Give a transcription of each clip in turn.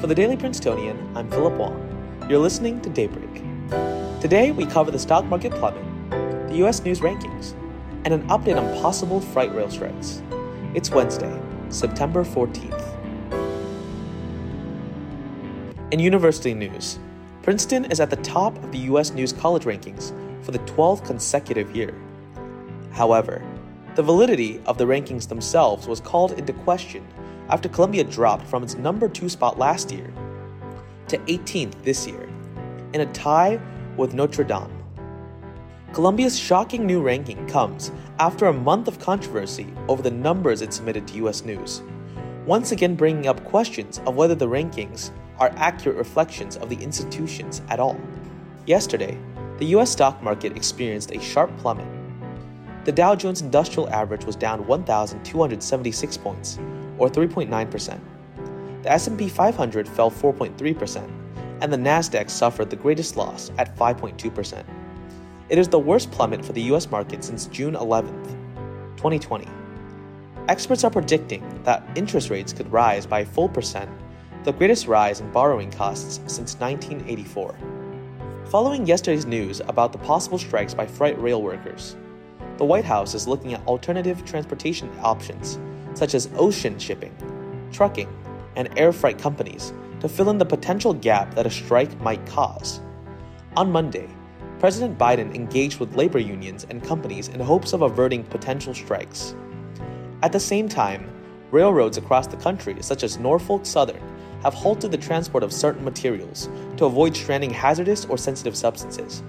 For the Daily Princetonian, I'm Philip Wong. You're listening to Daybreak. Today, we cover the stock market plummet, the US news rankings, and an update on possible freight rail strikes. It's Wednesday, September 14th. In university news, Princeton is at the top of the US News College rankings for the 12th consecutive year. However, the validity of the rankings themselves was called into question after Columbia dropped from its number 2 spot last year to 18th this year, in a tie with Notre Dame. Columbia's shocking new ranking comes after a month of controversy over the numbers it submitted to US News, once again bringing up questions of whether the rankings are accurate reflections of the institutions at all. Yesterday, the US stock market experienced a sharp plummet the Dow Jones Industrial Average was down 1,276 points, or 3.9%. The S&P 500 fell 4.3%, and the Nasdaq suffered the greatest loss at 5.2%. It is the worst plummet for the US market since June 11, 2020. Experts are predicting that interest rates could rise by a full percent, the greatest rise in borrowing costs since 1984. Following yesterday's news about the possible strikes by freight rail workers, the White House is looking at alternative transportation options, such as ocean shipping, trucking, and air freight companies, to fill in the potential gap that a strike might cause. On Monday, President Biden engaged with labor unions and companies in hopes of averting potential strikes. At the same time, railroads across the country, such as Norfolk Southern, have halted the transport of certain materials to avoid stranding hazardous or sensitive substances.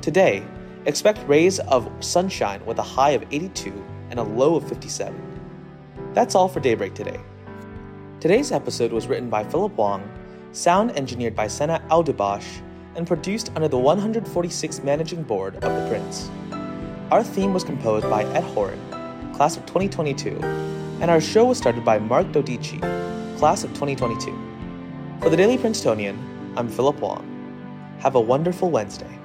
Today, Expect rays of sunshine with a high of 82 and a low of 57. That's all for Daybreak today. Today's episode was written by Philip Wong, sound engineered by Sena Aldubash, and produced under the 146th Managing Board of The Prince. Our theme was composed by Ed Horan, class of 2022, and our show was started by Mark Dodici, class of 2022. For the Daily Princetonian, I'm Philip Wong. Have a wonderful Wednesday.